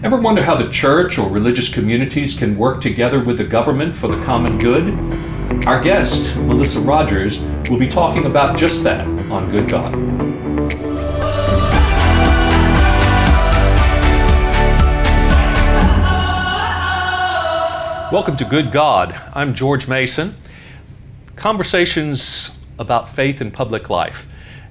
Ever wonder how the church or religious communities can work together with the government for the common good? Our guest, Melissa Rogers, will be talking about just that on Good God. Welcome to Good God. I'm George Mason. Conversations about faith and public life.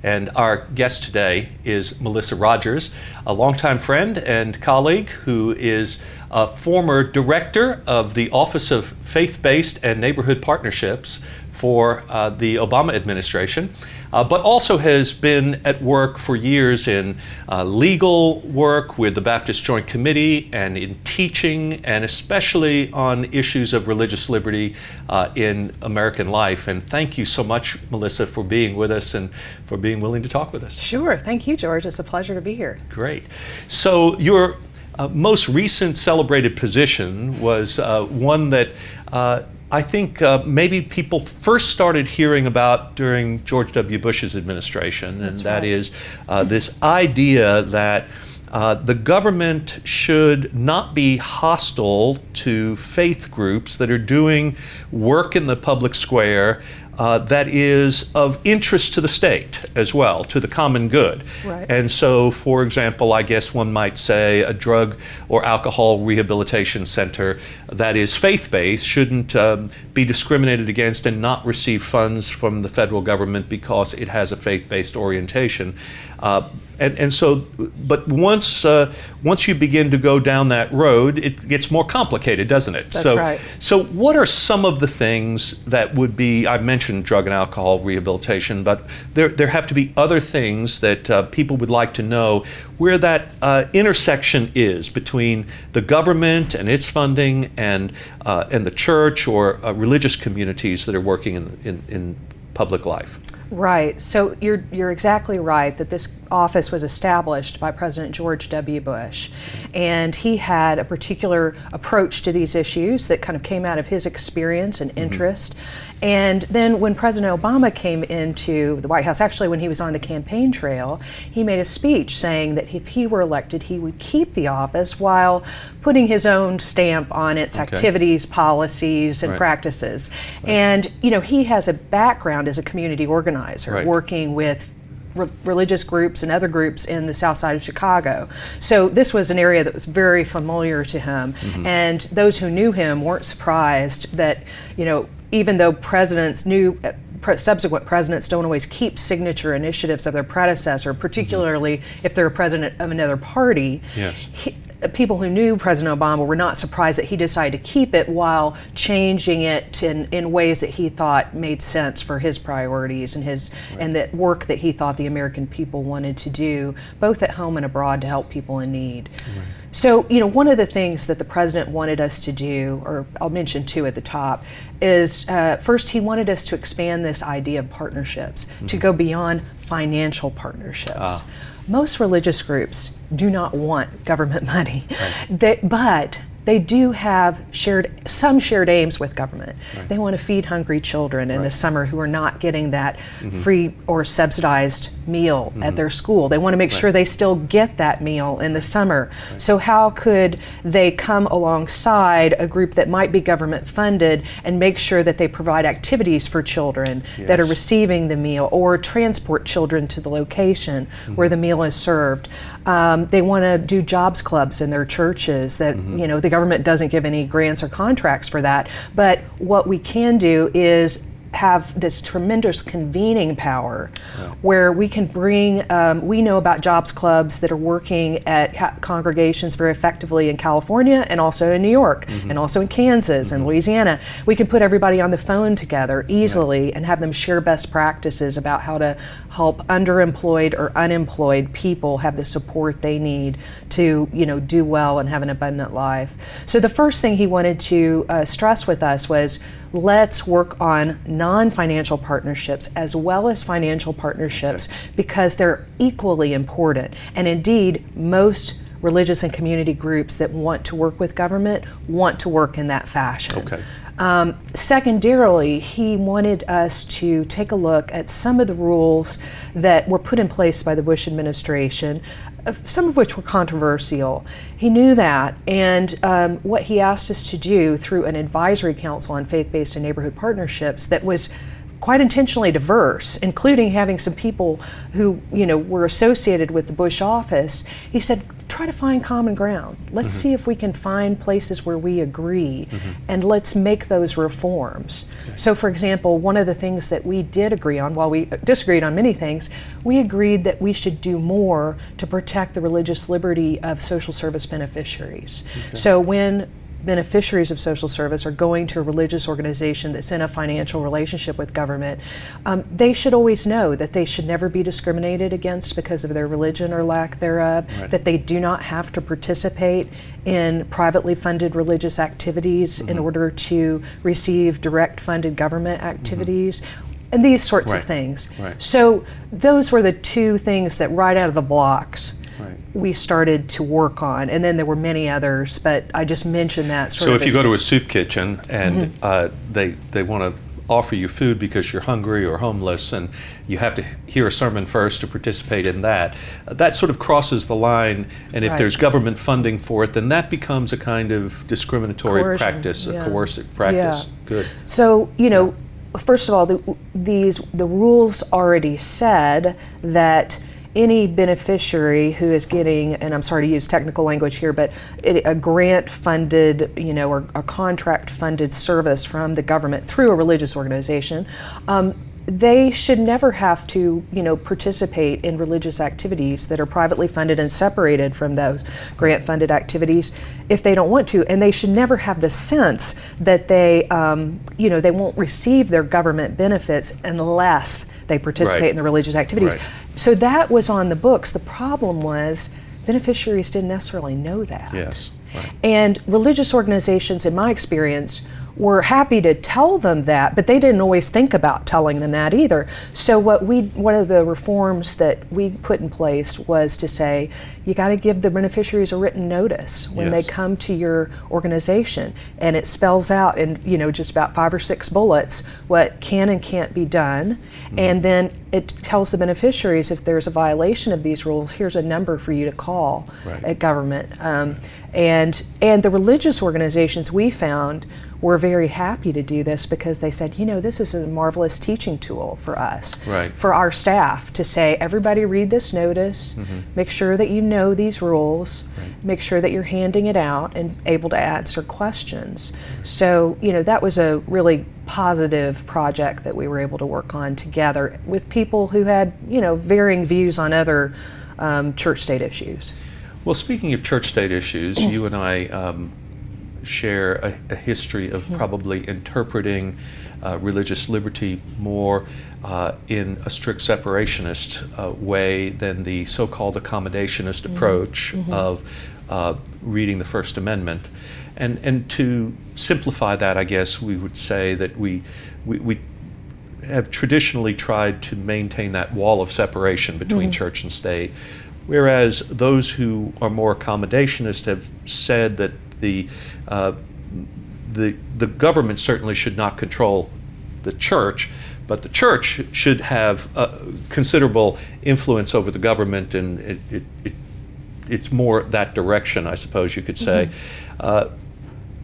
And our guest today is Melissa Rogers, a longtime friend and colleague who is a former director of the Office of Faith Based and Neighborhood Partnerships for uh, the Obama administration, uh, but also has been at work for years in uh, legal work with the Baptist Joint Committee and in teaching, and especially on issues of religious liberty uh, in American life. And thank you so much, Melissa, for being with us and for being willing to talk with us. Sure. Thank you, George. It's a pleasure to be here. Great. So, your uh, most recent celebrated position was uh, one that uh, I think uh, maybe people first started hearing about during George W. Bush's administration, That's and that right. is uh, this idea that uh, the government should not be hostile to faith groups that are doing work in the public square uh, that is of interest to the state as well, to the common good. Right. And so, for example, I guess one might say a drug or alcohol rehabilitation center that is faith based shouldn't um, be discriminated against and not receive funds from the federal government because it has a faith based orientation. Uh, and, and so, but once uh, once you begin to go down that road, it gets more complicated, doesn't it? That's so, right. so, what are some of the things that would be? I mentioned drug and alcohol rehabilitation, but there there have to be other things that uh, people would like to know where that uh, intersection is between the government and its funding and uh, and the church or uh, religious communities that are working in in, in public life. Right. So you're you're exactly right that this office was established by President George W. Bush, and he had a particular approach to these issues that kind of came out of his experience and mm-hmm. interest. And then when President Obama came into the White House, actually when he was on the campaign trail, he made a speech saying that if he were elected, he would keep the office while putting his own stamp on its Okay. activities, policies, and Right. practices. And you know, he has a background as a community organizer, Right. working with re- religious groups and other groups in the south side of Chicago. So this was an area that was very familiar to him. And those who knew him weren't surprised that, you know, even though presidents knew uh, subsequent presidents don't always keep signature initiatives of their predecessor, particularly if they're a president of another party. Yes. He, people who knew President Obama were not surprised that he decided to keep it while changing it in, in ways that he thought made sense for his priorities and his and that work that he thought the American people wanted to do, both at home and abroad, to help people in need. So, you know, one of the things that the president wanted us to do, or I'll mention two at the top, is uh, first he wanted us to expand this idea of partnerships to go beyond financial partnerships. Most religious groups do not want government money, they, but they do have shared some shared aims with government. They want to feed hungry children in the summer who are not getting that mm-hmm. free or subsidized meal at mm-hmm. their school. They want to make sure they still get that meal in the summer. So how could they come alongside a group that might be government funded and make sure that they provide activities for children that are receiving the meal or transport children to the location where mm-hmm. the meal is served. Um, they want to do jobs clubs in their churches that, you know, the government doesn't give any grants or contracts for that. But what we can do is have this tremendous convening power where we can bring, um, we know about jobs clubs that are working at ca- congregations very effectively in California and also in New York and also in Kansas and Louisiana. We can put everybody on the phone together easily and have them share best practices about how to help underemployed or unemployed people have the support they need to, you know, do well and have an abundant life. So the first thing he wanted to uh, stress with us was let's work on non-financial partnerships as well as financial partnerships because they're equally important. And indeed, most religious and community groups that want to work with government want to work in that fashion. Okay. Um, secondarily, he wanted us to take a look at some of the rules that were put in place by the Bush administration uh, some of which were controversial. He knew that, and um, what he asked us to do through an advisory council on faith based and neighborhood partnerships that was quite intentionally diverse, including having some people who you know were associated with the Bush office. He said, try to find common ground. Let's mm-hmm. see if we can find places where we agree, mm-hmm. and let's make those reforms. So, for example, one of the things that we did agree on, while we disagreed on many things, we agreed that we should do more to protect the religious liberty of social service beneficiaries. Okay. So when beneficiaries of social service are going to a religious organization that's in a financial relationship with government, um, they should always know that they should never be discriminated against because of their religion or lack thereof, right. that they do not have to participate in privately funded religious activities mm-hmm. in order to receive direct funded government mm-hmm. activities. Mm-hmm and these sorts right. of things. Right. So those were the two things that right out of the blocks right. we started to work on. And then there were many others, but I just mentioned that. so if you go to a soup kitchen and mm-hmm. uh, they they want to offer you food because you're hungry or homeless and you have to hear a sermon first to participate in that. That sort of crosses the line, and if right. there's government funding for it, then that becomes a kind of discriminatory Coercion, practice, yeah. a coercive practice. Yeah. Good. So, you know, first of all, the, these the rules already said that any beneficiary who is getting, and I'm sorry to use technical language here, but a grant funded, you know, or a contract funded service from the government through a religious organization, um, they should never have to, you know, participate in religious activities that are privately funded and separated from those grant-funded activities if they don't want to. And they should never have the sense that they, um, you know, they won't receive their government benefits unless they participate right. in the religious activities. Right. So that was on the books. The problem was beneficiaries didn't necessarily know that. Yes. Right. And religious organizations, in my experience, were happy to tell them that, but they didn't always think about telling them that either. So what we one of the reforms that we put in place was to say you got to give the beneficiaries a written notice when yes. they come to your organization, and it spells out in you know just about five or six bullets what can and can't be done, mm-hmm. and then it tells the beneficiaries if there's a violation of these rules, here's a number for you to call right. at government. Um, right. And and the religious organizations we found were very happy to do this because they said, you know, this is a marvelous teaching tool for us, right. for our staff to say, everybody read this notice, mm-hmm. make sure that you know these rules, right. make sure that you're handing it out and able to answer questions. Right. So, you know, that was a really positive project that we were able to work on together with people who had, you know, varying views on other um, church state issues. Well, speaking of church state issues, you and I um, share a, a history of mm-hmm. probably interpreting uh, religious liberty more uh, in a strict separationist uh, way than the so called accommodationist mm-hmm. approach mm-hmm. of uh, reading the First Amendment. And, and to simplify that, I guess we would say that we, we, we have traditionally tried to maintain that wall of separation between mm-hmm. church and state. Whereas those who are more accommodationist have said that the uh, the the government certainly should not control the church, but the church should have considerable influence over the government, and it, it, it, it's more that direction, I suppose you could say. Mm-hmm. Uh,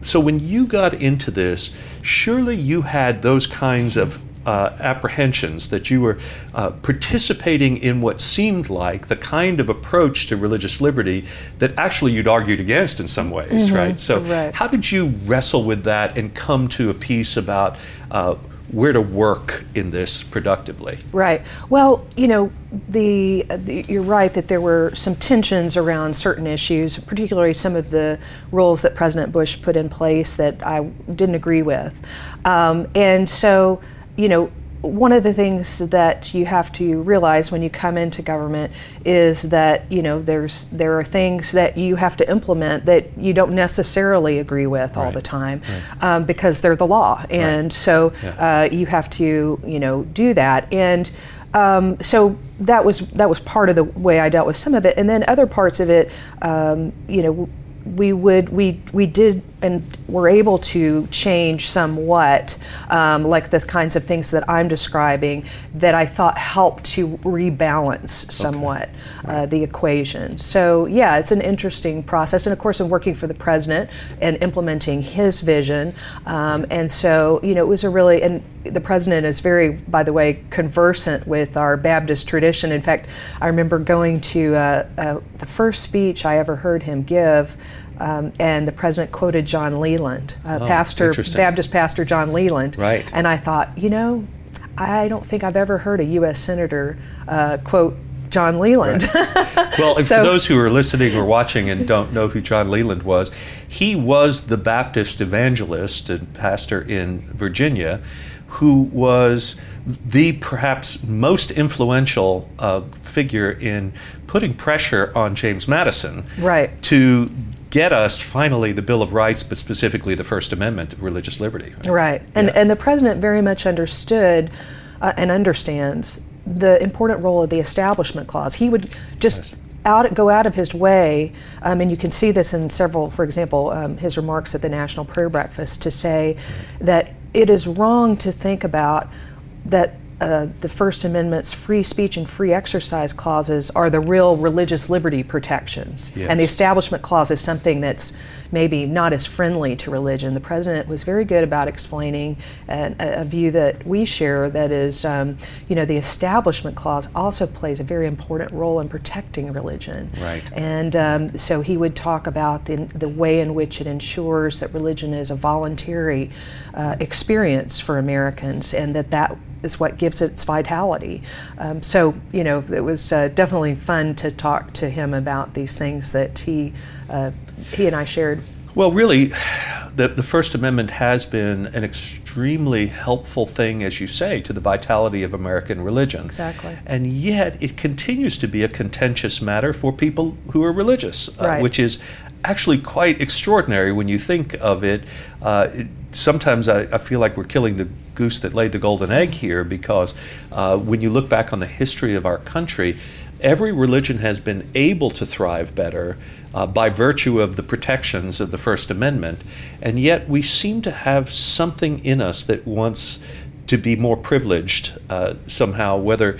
so when you got into this, surely you had those kinds of uh, apprehensions that you were uh, participating in what seemed like the kind of approach to religious liberty that actually you'd argued against in some ways, mm-hmm. right? So, right. how did you wrestle with that and come to a peace about? Uh, where to work in this productively. Right. Well, you know, the, the, you're right that there were some tensions around certain issues, particularly some of the rules that President Bush put in place that I didn't agree with, um, and so you know, one of the things that you have to realize when you come into government is that you know there's there are things that you have to implement that you don't necessarily agree with right. all the time right. um, because they're the law, and right. so yeah. uh, you have to you know do that and. Um, so that was that was part of the way I dealt with some of it, and then other parts of it, um, you know, we would we we did and were able to change somewhat, um, like the kinds of things that I'm describing, that I thought helped to rebalance somewhat okay. uh, the equation. So, yeah, it's an interesting process. And of course, I'm working for the president and implementing his vision. Um, and so, you know, it was a really, and the president is very, by the way, conversant with our Baptist tradition. In fact, I remember going to uh, uh, the first speech I ever heard him give um, and the president quoted John Leland, uh, oh, pastor, Baptist pastor John Leland. Right. And I thought, you know, I don't think I've ever heard a U.S. senator uh, quote John Leland. Right. well, so, for those who are listening or watching and don't know who John Leland was, he was the Baptist evangelist and pastor in Virginia who was the perhaps most influential uh, figure in putting pressure on James Madison right. to get us finally the Bill of Rights, but specifically the First Amendment of religious liberty. Right, right. and yeah. and the president very much understood uh, and understands the important role of the Establishment Clause. He would just. Yes. Out, go out of his way, um, and you can see this in several, for example, um, his remarks at the National Prayer Breakfast to say that it is wrong to think about that uh, the First Amendment's free speech and free exercise clauses are the real religious liberty protections. Yes. And the Establishment Clause is something that's maybe not as friendly to religion. The president was very good about explaining a, a view that we share that is, um, you know, the Establishment Clause also plays a very important role in protecting religion. Right. And um, so he would talk about the, the way in which it ensures that religion is a voluntary uh, experience for Americans and that that is what gives it its vitality. Um, so, you know, it was uh, definitely fun to talk to him about these things that he, uh, he and I shared. Well, really, the, the First Amendment has been an extremely helpful thing, as you say, to the vitality of American religion. Exactly. And yet, it continues to be a contentious matter for people who are religious, uh, which is actually quite extraordinary when you think of it. Uh, it sometimes I, I, feel like we're killing the goose that laid the golden egg here because uh, when you look back on the history of our country, every religion has been able to thrive better uh, by virtue of the protections of the First Amendment, and yet we seem to have something in us that wants to be more privileged uh, somehow, whether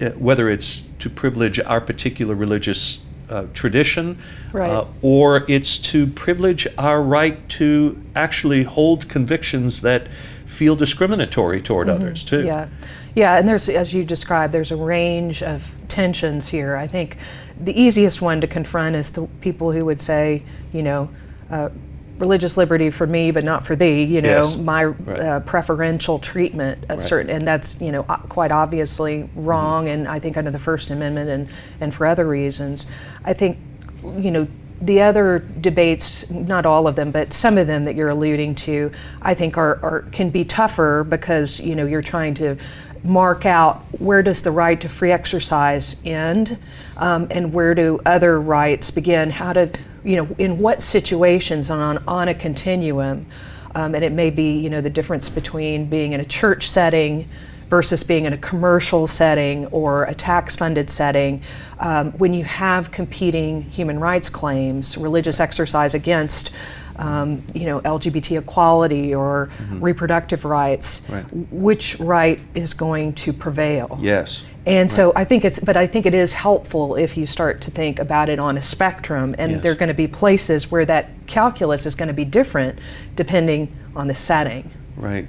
uh, whether it's to privilege our particular religious uh, tradition, right. uh, or it's to privilege our right to actually hold convictions that feel discriminatory toward mm-hmm. others too. Yeah, yeah, and there's, as you described, there's a range of tensions here. I think the easiest one to confront is the people who would say, you know. Uh, religious liberty for me, but not for thee. You know, yes. my right. uh, preferential treatment of right. certain, and that's you know quite obviously wrong. Mm-hmm. And I think under the First Amendment and and for other reasons, I think you know the other debates, not all of them, but some of them that you're alluding to, I think are, are, can be tougher because you know you're trying to mark out where does the right to free exercise end, um, and where do other rights begin. How to you know, in what situations on, on a continuum, um, and it may be, you know, the difference between being in a church setting versus being in a commercial setting or a tax funded setting, um, when you have competing human rights claims, religious exercise against um, you know, LGBT equality or mm-hmm. reproductive rights, right. which right is going to prevail? Yes. And right. so I think it's, but I think it is helpful if you start to think about it on a spectrum, and yes. there are going to be places where that calculus is going to be different depending on the setting. Right.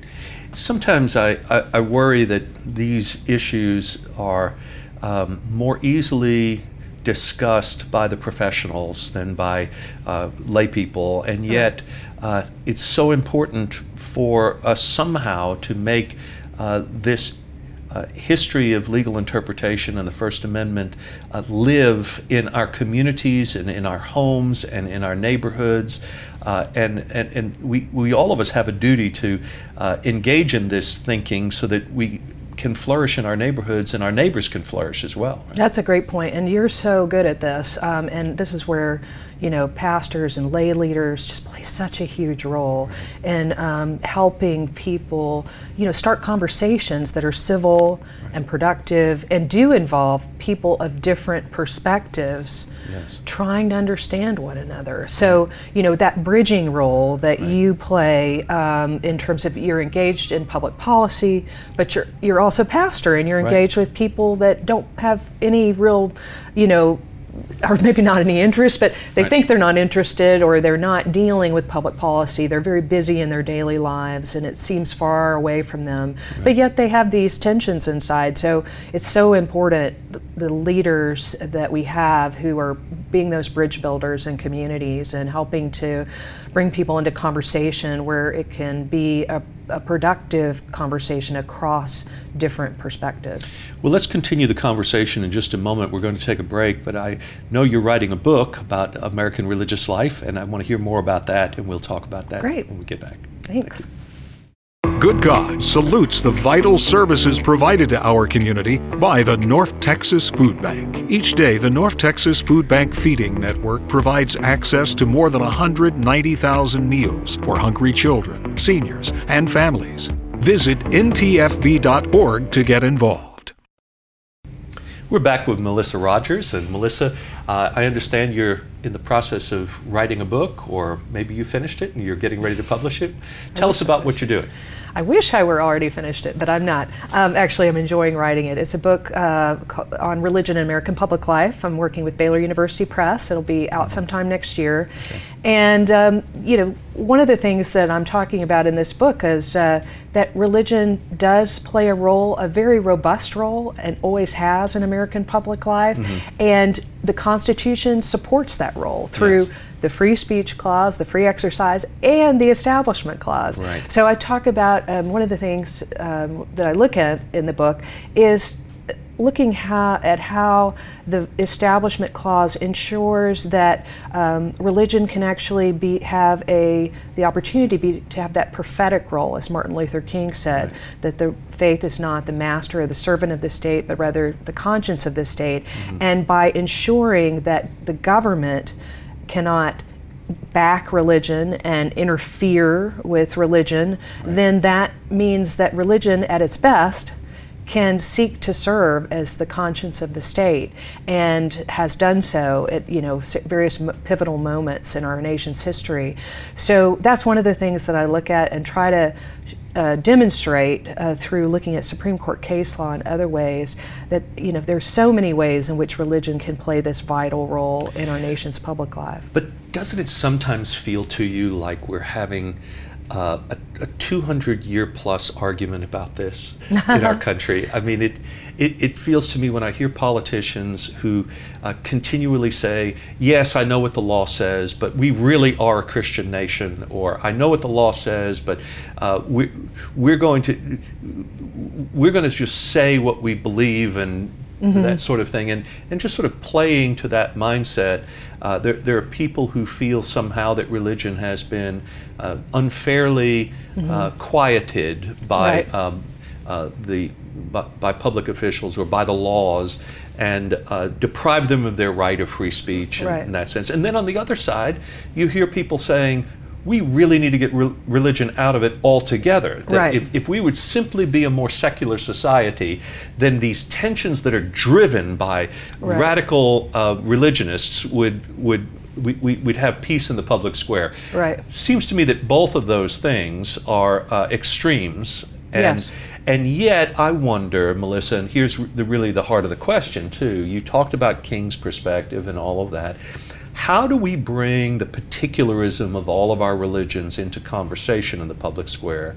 Sometimes I, I, I worry that these issues are um, more easily discussed by the professionals than by uh, lay people, and yet uh, it's so important for us somehow to make uh, this uh, history of legal interpretation and the First Amendment uh, live in our communities and in our homes and in our neighborhoods. Uh, and and, and we, we all of us have a duty to uh, engage in this thinking so that we can flourish in our neighborhoods and our neighbors can flourish as well. That's a great point, and you're so good at this. Um, and this is where you know, pastors and lay leaders just play such a huge role in um, helping people, you know, start conversations that are civil and productive and do involve people of different perspectives Yes. trying to understand one another. So, you know, that bridging role that you play um, in terms of you're engaged in public policy, but you're you're also pastor and you're Right. engaged with people that don't have any real, you know, or maybe not any interest, but they Right. think they're not interested or they're not dealing with public policy. They're very busy in their daily lives and it seems far away from them. But yet they have these tensions inside. So it's so important the leaders that we have who are being those bridge builders in communities and helping to bring people into conversation where it can be a, a productive conversation across different perspectives. Well, let's continue the conversation in just a moment. We're going to take a break, but I know you're writing a book about American religious life, and I want to hear more about that, and we'll talk about that Great. when we get back. Thanks. Good God salutes the vital services provided to our community by the North Texas Food Bank. Each day, the North Texas Food Bank Feeding Network provides access to more than 190,000 meals for hungry children, seniors, and families. Visit ntfb.org to get involved. We're back with Melissa Rogers, and Melissa, uh, I understand you're in the process of writing a book, or maybe you finished it and you're getting ready to publish it. Tell us about what you're doing. I wish I were already finished it, but I'm not. Um, actually, I'm enjoying writing it. It's a book uh, on religion in American public life. I'm working with Baylor University Press. It'll be out sometime next year. And, um, you know, one of the things that I'm talking about in this book is uh, that religion does play a role, a very robust role, and always has in American public life. And the Constitution supports that role through Yes. The free speech clause, the free exercise, and the establishment clause. Right. So I talk about um, one of the things um, that I look at in the book is looking how, at how the establishment clause ensures that um, religion can actually be have a the opportunity to, be, to have that prophetic role, as Martin Luther King said, that the faith is not the master or the servant of the state, but rather the conscience of the state, and by ensuring that the government cannot back religion and interfere with religion, then that means that religion at its best can seek to serve as the conscience of the state and has done so at you know various m- pivotal moments in our nation's history. So that's one of the things that I look at and try to uh, demonstrate uh, through looking at Supreme Court case law and other ways that you know there's so many ways in which religion can play this vital role in our nation's public life. But doesn't it sometimes feel to you like we're having uh, a, a 200 year plus argument about this in our country? I mean, it, it, it feels to me when I hear politicians who uh, continually say, Yes, I know what the law says, but we really are a Christian nation, or I know what the law says, but uh, we, we're going to we're going to just say what we believe and that sort of thing, and, and just sort of playing to that mindset. Uh, there, there are people who feel somehow that religion has been uh, unfairly uh, quieted by Right. um, uh, the by, by public officials or by the laws and uh, deprive them of their right of free speech in, Right. in that sense. And then on the other side, you hear people saying, we really need to get re- religion out of it altogether. That Right. if, if we would simply be a more secular society, then these tensions that are driven by Right. radical uh, religionists would would we, we, we'd have peace in the public square. Right. Seems to me that both of those things are uh, extremes, and Yes. and yet I wonder, Melissa, and here's the, really the heart of the question too. You talked about King's perspective and all of that. How do we bring the particularism of all of our religions into conversation in the public square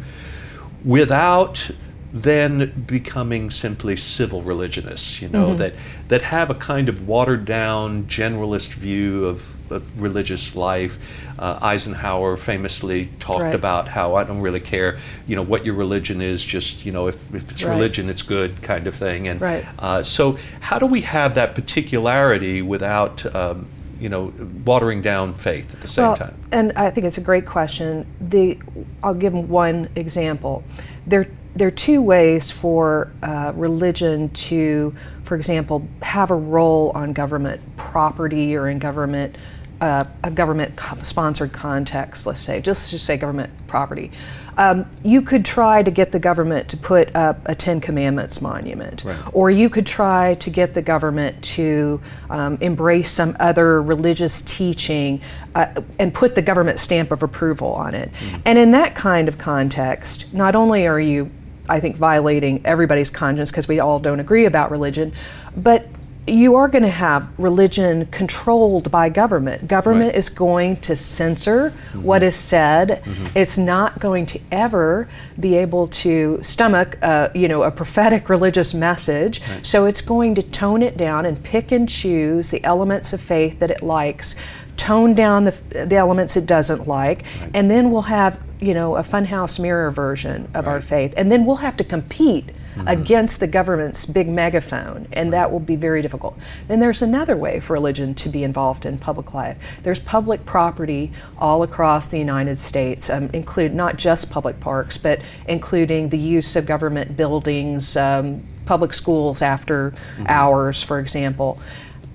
without then becoming simply civil religionists, you know, that, that have a kind of watered down generalist view of, of religious life. Uh, Eisenhower famously talked Right. about how I don't really care, you know, what your religion is, just, you know, if, if it's Right. religion, it's good kind of thing. And Right. uh, so, how do we have that particularity without, um, you know, watering down faith at the same well, time? And I think it's a great question. The, I'll give one example. There, there are two ways for uh, religion to, for example, have a role on government property or in government uh, a government co- sponsored context, let's say, just just say government property, um, you could try to get the government to put up a Ten Commandments monument, Right. or you could try to get the government to um, embrace some other religious teaching uh, and put the government stamp of approval on it. And in that kind of context, not only are you I think violating everybody's conscience because we all don't agree about religion, but you are going to have religion controlled by government. Government Right. is going to censor what is said. It's not going to ever be able to stomach, uh, you know, a prophetic religious message. So it's going to tone it down and pick and choose the elements of faith that it likes, tone down the, the elements it doesn't like, and then we'll have, you know, a funhouse mirror version of our faith, and then we'll have to compete against the government's big megaphone, and that will be very difficult. Then there's another way for religion to be involved in public life. There's public property all across the United States, um, include not just public parks, but including the use of government buildings, um, public schools after hours, for example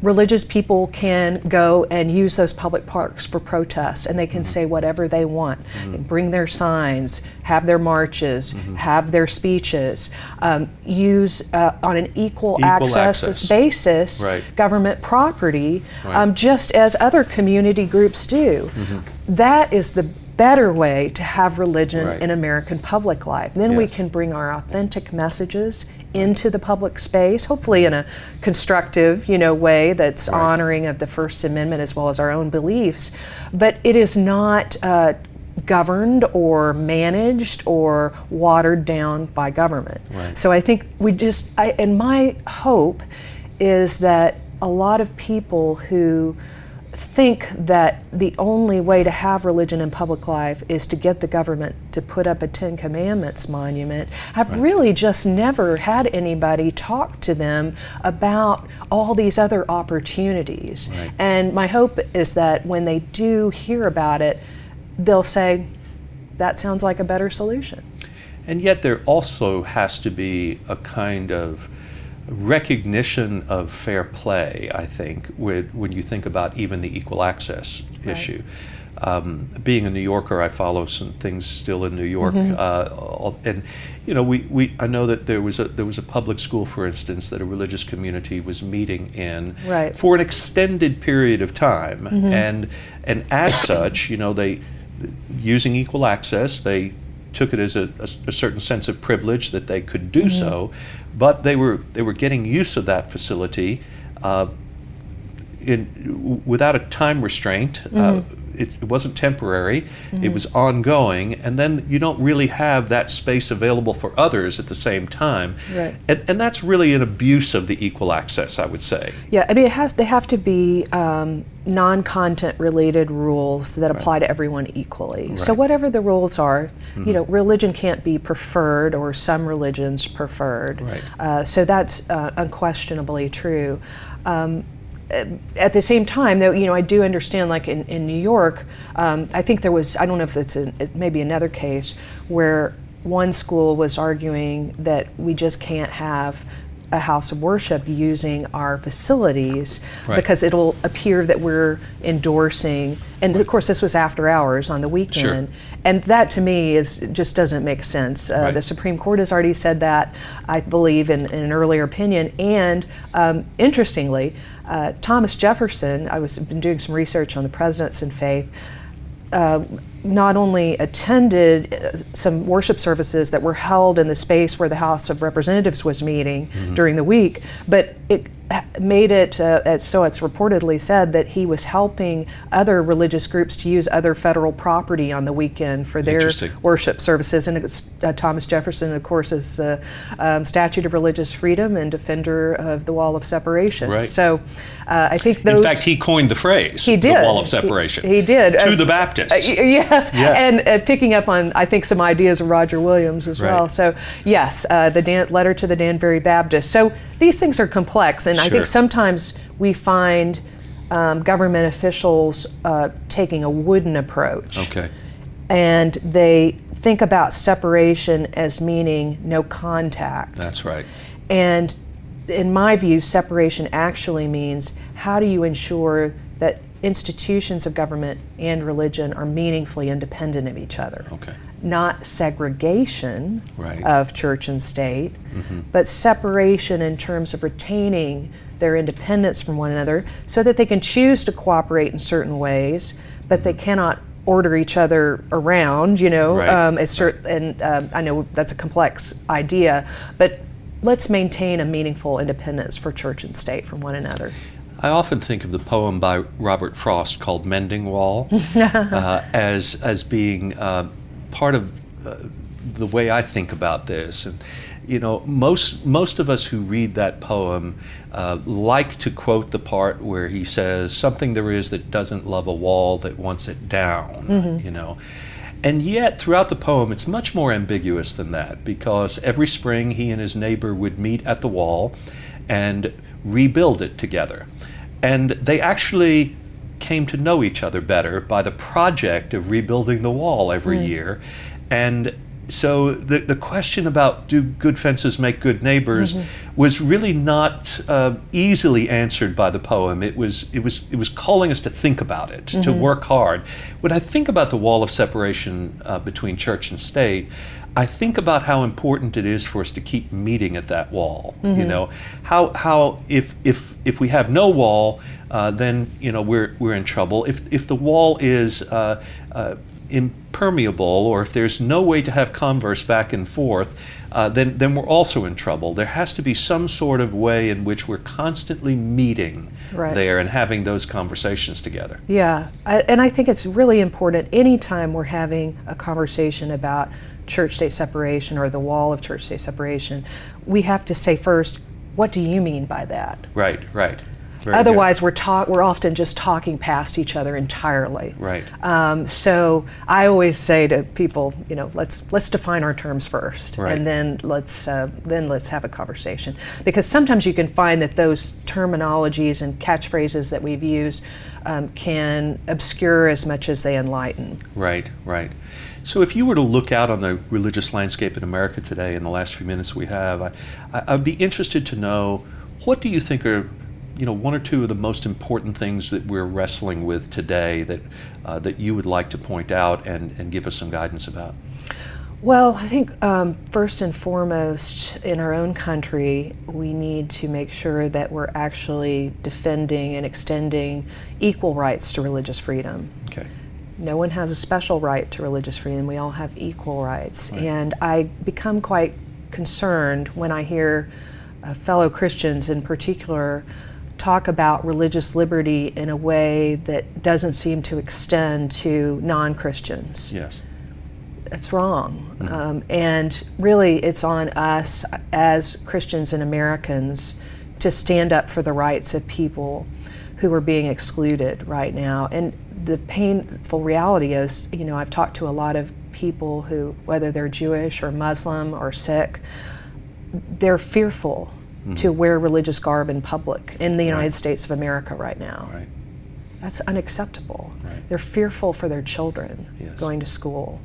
religious people can go and use those public parks for protests and they can say whatever they want bring their signs have their marches have their speeches um, use uh, on an equal, Equal access, access. basis Right. government property Right. um, just as other community groups do That is the better way to have religion Right. in American public life. Then we can bring our authentic messages into the public space, hopefully in a constructive, you know, way that's Right. honoring of the First Amendment as well as our own beliefs. But it is not uh, governed or managed or watered down by government. Right. So I think we just, I, and my hope is that a lot of people who think that the only way to have religion in public life is to get the government to put up a Ten Commandments monument I've really just never had anybody talk to them about all these other opportunities. Right. And my hope is that when they do hear about it, they'll say, that sounds like a better solution. And yet, there also has to be a kind of recognition of fair play, I think, when, when you think about even the equal access issue. Um, being a New Yorker, I follow some things still in New York, Mm-hmm. uh, and you know, we, we I know that there was a there was a public school, for instance, that a religious community was meeting in Right. Mm-hmm. for an extended period of time, and and as such, you know, they using equal access, they took it as a, a, a certain sense of privilege that they could do so, but they were they were getting use of that facility uh, in without a time restraint. Uh, it, it wasn't temporary; it was ongoing, and then you don't really have that space available for others at the same time. Right. And, and that's really an abuse of the equal access, I would say. Yeah, I mean, it has. They have to be um, non-content related rules that apply to everyone equally. Right. So whatever the rules are, you know, religion can't be preferred or some religions preferred. Right. Uh, so that's uh, unquestionably true. Um, at the same time, though, you know, I do understand, like in, in New York, um, I think there was, I don't know if it's a, it may another case where one school was arguing that we just can't have a house of worship using our facilities Right. because it'll appear that we're endorsing and of course this was after hours on the weekend and that to me is just doesn't make sense uh, Right. the supreme court has already said that i believe in, in an earlier opinion and um, interestingly uh, thomas jefferson i was been doing some research on the presidents and faith uh, not only attended uh, some worship services that were held in the space where the House of Representatives was meeting during the week, but it made it uh, as- so it's reportedly said that he was helping other religious groups to use other federal property on the weekend for their worship services. And it's, uh, Thomas Jefferson, of course, is uh, um, statute of religious freedom and defender of the wall of separation. Right. So uh, I think those. In fact, he coined the phrase He did. the wall of separation. he did. To the Baptists. Uh, y- yes, Yes. and uh, picking up on I think some ideas of Roger Williams as well. So yes, uh, the Dan- letter to the Danbury Baptist. So these things are complex, and I think sometimes we find um, government officials uh, taking a wooden approach, okay. and they think about separation as meaning no contact. That's right. And in my view, separation actually means how do you ensure that institutions of government and religion are meaningfully independent of each other. Okay. Not segregation Right. of church and state, but separation in terms of retaining their independence from one another so that they can choose to cooperate in certain ways, but they cannot order each other around, you know, Right. um, cert- and um, I know that's a complex idea, but let's maintain a meaningful independence for church and state from one another. I often think of the poem by Robert Frost called "Mending Wall" uh, as as being uh, part of uh, the way I think about this. And you know, most most of us who read that poem uh, like to quote the part where he says, "Something there is that doesn't love a wall that wants it down." You know. And yet, throughout the poem, it's much more ambiguous than that because every spring he and his neighbor would meet at the wall and rebuild it together. And they actually came to know each other better by the project of rebuilding the wall every year. And so the, the question about do good fences make good neighbors was really not uh, easily answered by the poem. It was, it, was, it was calling us to think about it, to work hard. When I think about the wall of separation uh, between church and state, I think about how important it is for us to keep meeting at that wall. You know, how how if if if we have no wall, uh, then you know we're we're in trouble. If if the wall is uh, uh, impermeable, or if there's no way to have converse back and forth, uh, then then we're also in trouble. There has to be some sort of way in which we're constantly meeting Right. there and having those conversations together. Yeah, I, and I think it's really important anytime we're having a conversation about church state separation or the wall of church state separation, we have to say first, what do you mean by that? Right. Right. Very good. Otherwise, we're talk we're often just talking past each other entirely. Right. Um, so I always say to people, you know, let's let's define our terms first, Right. and then let's uh, then let's have a conversation. Because sometimes you can find that those terminologies and catchphrases that we've used um, can obscure as much as they enlighten. Right, right. So, if you were to look out on the religious landscape in America today, in the last few minutes we have, I, I'd be interested to know what do you think are, you know, one or two of the most important things that we're wrestling with today that uh, that you would like to point out and, and give us some guidance about? Well, I think um, first and foremost, in our own country, we need to make sure that we're actually defending and extending equal rights to religious freedom. Okay. No one has a special right to religious freedom. We all have equal rights. And I become quite concerned when I hear uh, fellow Christians in particular talk about religious liberty in a way that doesn't seem to extend to non Christians Yes. it's wrong. Um, and really, it's on us as Christians and Americans to stand up for the rights of people who are being excluded right now. And the painful reality is, you know, I've talked to a lot of people who, whether they're Jewish or Muslim or Sikh, they're fearful to wear religious garb in public in the United States of America right now. Right. That's unacceptable. Right. They're fearful for their children Yes. going to school.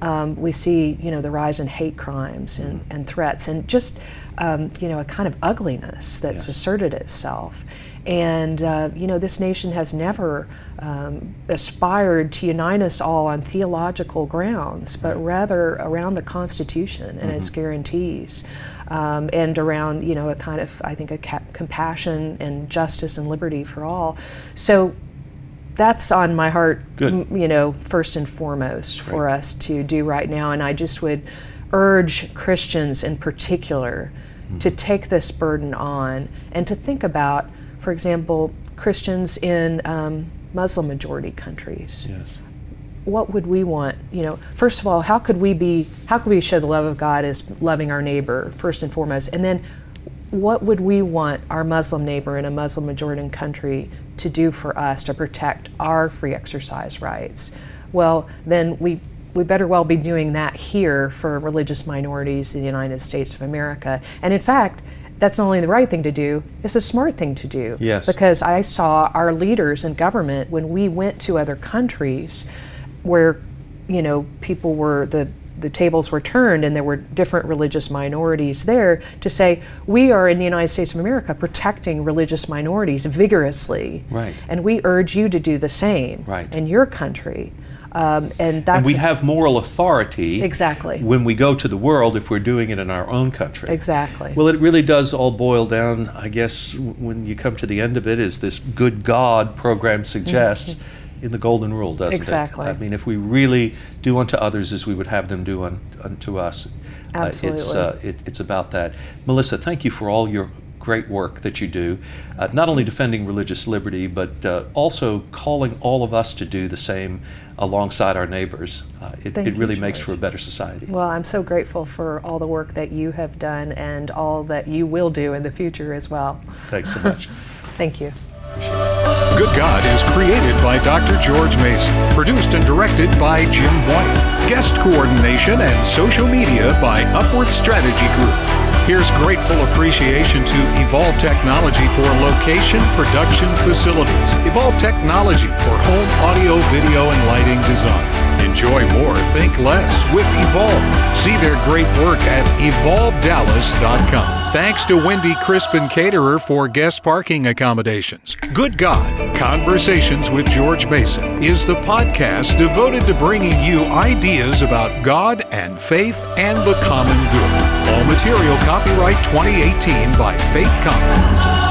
Um, we see, you know, the rise in hate crimes and, Mm-hmm. and threats, and just, um, you know, a kind of ugliness that's Yes. asserted itself. And uh, you know, this nation has never um, aspired to unite us all on theological grounds, but rather around the Constitution and its Mm-hmm. guarantees, um, and around, you know, a kind of, I think, a ca- compassion and justice and liberty for all. So that's on my heart, m- you know, first and foremost for us to do right now. And I just would urge Christians in particular to take this burden on and to think about, for example, Christians in um, Muslim majority countries. Yes. what would we want you know first of all how could we be how could we show the love of god as loving our neighbor first and foremost? And then what would we want our muslim neighbor in a muslim majority country to do for us to protect our free exercise rights? Well then we we better well be doing that here for religious minorities in the united states of america. And in fact that's not only the right thing to do, it's a smart thing to do. Yes. Because I saw our leaders in government when we went to other countries where, you know, people were the the tables were turned and there were different religious minorities there to say we are in the United States of America protecting religious minorities vigorously, right. and we urge you to do the same right. in your country. Um, and that's and we have moral authority exactly when we go to the world if we're doing it in our own country. Exactly. Well, it really does all boil down, I guess, when you come to the end of it, is this good God program suggests. In the golden rule, doesn't exactly. it? Exactly i mean, if we really do unto others as we would have them do un, unto us, Absolutely. Uh, it's, uh, it, it's about that. Melissa, thank you for all your great work that you do, uh, not only defending religious liberty, but uh, also calling all of us to do the same alongside our neighbors. Uh, it, it, really you, makes for a better society. Well, I'm so grateful for all the work that you have done and all that you will do in the future as well. Thanks so much. Thank you. Good God is created by Dr. George Mason, produced and directed by Jim White, guest coordination and social media by Upward Strategy Group. Here's grateful appreciation to Evolve Technology for location production facilities. Evolve Technology for home audio, video, and lighting design. Enjoy more, think less with Evolve. See their great work at evolvdallas.com. Thanks to Wendy Krispin Caterer for guest parking accommodations. Good God, Conversations with George Mason is the podcast devoted to bringing you ideas about God and faith and the common good. All material copyright 2018 by Faith Commons.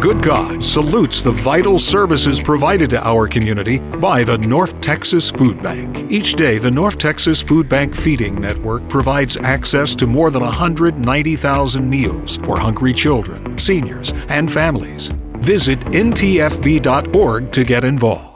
Good God salutes the vital services provided to our community by the North Texas Food Bank. Each day, the North Texas Food Bank Feeding Network provides access to more than 190,000 meals for hungry children, seniors, and families. Visit ntfb.org to get involved.